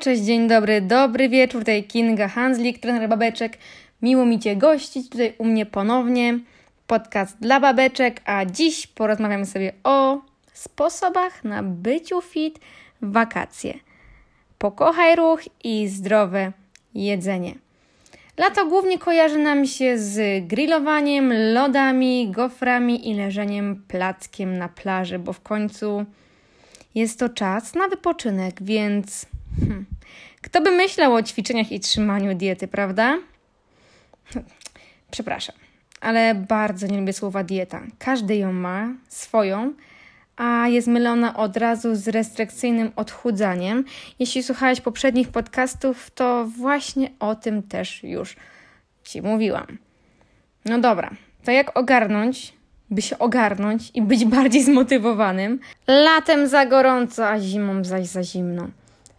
Cześć, dzień dobry, dobry wieczór, tutaj Kinga Hanslik, trener babeczek. Miło mi Cię gościć tutaj u mnie ponownie. Podcast dla babeczek, a dziś porozmawiamy sobie o sposobach na byciu fit w wakacje. Pokochaj ruch i zdrowe jedzenie. Lato głównie kojarzy nam się z grillowaniem, lodami, goframi i leżeniem plackiem na plaży, bo w końcu jest to czas na wypoczynek, więc hmm, kto by myślał o ćwiczeniach i trzymaniu diety, prawda? Przepraszam, ale bardzo nie lubię słowa dieta. Każdy ją ma, swoją, a jest mylona od razu z restrykcyjnym odchudzaniem. Jeśli słuchałeś poprzednich podcastów, to właśnie o tym też już Ci mówiłam. No dobra, to jak ogarnąć, by się ogarnąć i być bardziej zmotywowanym? Latem za gorąco, a zimą zaś za zimno.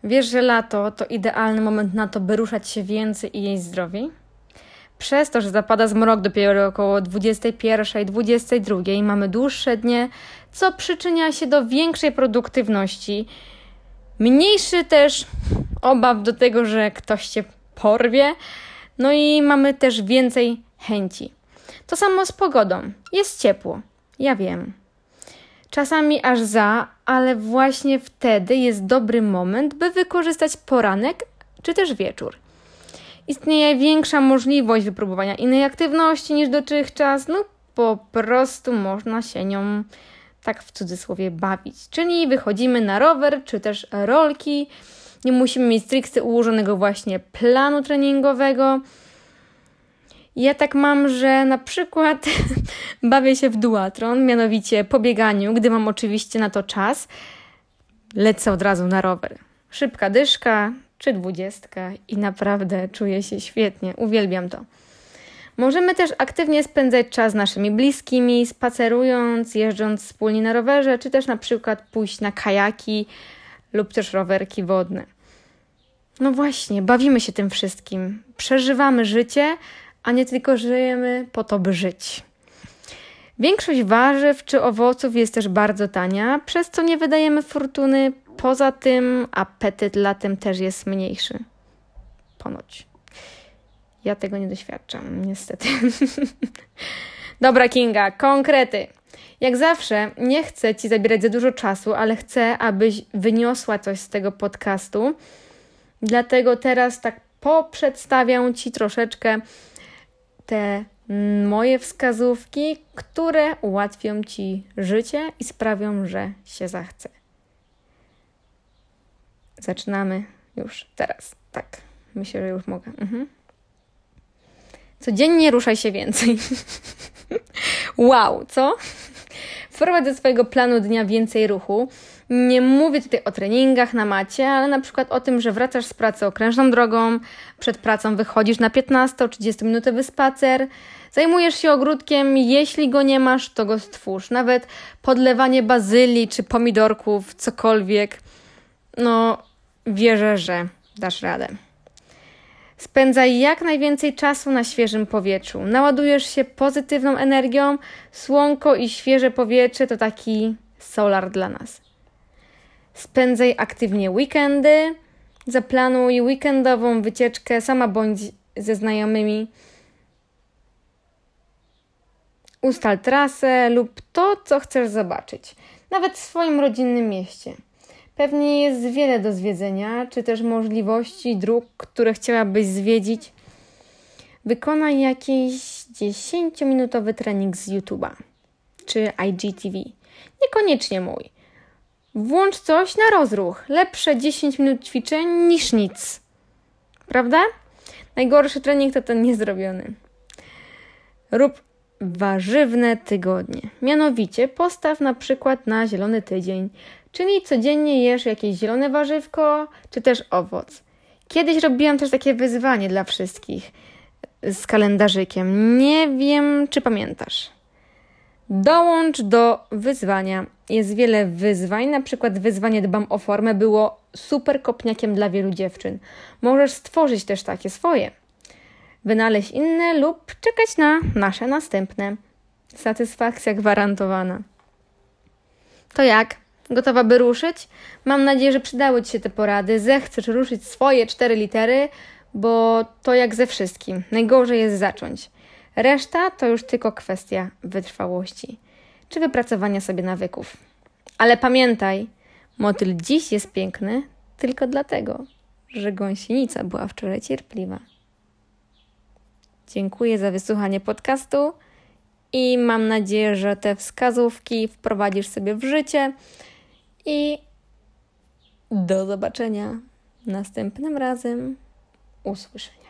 Wiesz, że lato to idealny moment na to, by ruszać się więcej i jeść zdrowiej? Przez to, że zapada zmrok dopiero około 21, 22, mamy dłuższe dnie, co przyczynia się do większej produktywności, mniejszy też obaw do tego, że ktoś cię porwie, no i mamy też więcej chęci. To samo z pogodą. Jest ciepło, ja wiem. Czasami aż za, ale właśnie wtedy jest dobry moment, by wykorzystać poranek czy też wieczór istnieje większa możliwość wypróbowania innej aktywności niż dotychczas, no po prostu można się nią tak w cudzysłowie bawić. Czyli wychodzimy na rower czy też rolki, nie musimy mieć stricte ułożonego właśnie planu treningowego. Ja tak mam, że na przykład bawię się w duatron, mianowicie po bieganiu, gdy mam oczywiście na to czas, lecę od razu na rower. Szybka dyszka, czy dwudziestka i naprawdę czuję się świetnie. Uwielbiam to. Możemy też aktywnie spędzać czas z naszymi bliskimi, spacerując, jeżdżąc wspólnie na rowerze, czy też na przykład pójść na kajaki lub też rowerki wodne. No właśnie, bawimy się tym wszystkim. Przeżywamy życie, a nie tylko żyjemy po to, by żyć. Większość warzyw czy owoców jest też bardzo tania, przez co nie wydajemy fortuny. Poza tym apetyt latem też jest mniejszy. Ponoć. Ja tego nie doświadczam, niestety. Dobra, Kinga, konkrety. Jak zawsze, nie chcę Ci zabierać za dużo czasu, ale chcę, abyś wyniosła coś z tego podcastu. Dlatego teraz tak poprzedstawiam Ci troszeczkę te moje wskazówki, które ułatwią Ci życie i sprawią, że się zachce. Zaczynamy już teraz. Tak, myślę, że już mogę. Mhm. Codziennie ruszaj się więcej. wow, co? Wprowadź do swojego planu dnia więcej ruchu. Nie mówię tutaj o treningach na macie, ale na przykład o tym, że wracasz z pracy okrężną drogą, przed pracą wychodzisz na 15-30 minutowy spacer, zajmujesz się ogródkiem, jeśli go nie masz, to go stwórz. Nawet podlewanie bazylii czy pomidorków, cokolwiek. No, wierzę, że dasz radę. Spędzaj jak najwięcej czasu na świeżym powietrzu. Naładujesz się pozytywną energią. Słonko i świeże powietrze to taki solar dla nas. Spędzaj aktywnie weekendy. Zaplanuj weekendową wycieczkę sama bądź ze znajomymi. Ustal trasę lub to, co chcesz zobaczyć, nawet w swoim rodzinnym mieście. Pewnie jest wiele do zwiedzenia, czy też możliwości dróg, które chciałabyś zwiedzić. Wykonaj jakiś 10-minutowy trening z YouTube'a czy IGTV. Niekoniecznie mój. Włącz coś na rozruch. Lepsze 10 minut ćwiczeń niż nic. Prawda? Najgorszy trening to ten niezrobiony. Rób warzywne tygodnie. Mianowicie postaw na przykład na zielony tydzień, czyli codziennie jesz jakieś zielone warzywko czy też owoc. Kiedyś robiłam też takie wyzwanie dla wszystkich z kalendarzykiem. Nie wiem, czy pamiętasz. Dołącz do wyzwania. Jest wiele wyzwań, na przykład wyzwanie dbam o formę było super kopniakiem dla wielu dziewczyn. Możesz stworzyć też takie swoje. Wynaleźć inne lub czekać na nasze następne. Satysfakcja gwarantowana. To jak? Gotowa, by ruszyć? Mam nadzieję, że przydały Ci się te porady. Zechcesz ruszyć swoje cztery litery, bo to jak ze wszystkim. Najgorzej jest zacząć. Reszta to już tylko kwestia wytrwałości czy wypracowania sobie nawyków. Ale pamiętaj, motyl dziś jest piękny tylko dlatego, że gąsienica była wczoraj cierpliwa. Dziękuję za wysłuchanie podcastu i mam nadzieję, że te wskazówki wprowadzisz sobie w życie i do zobaczenia następnym razem. Usłyszenia.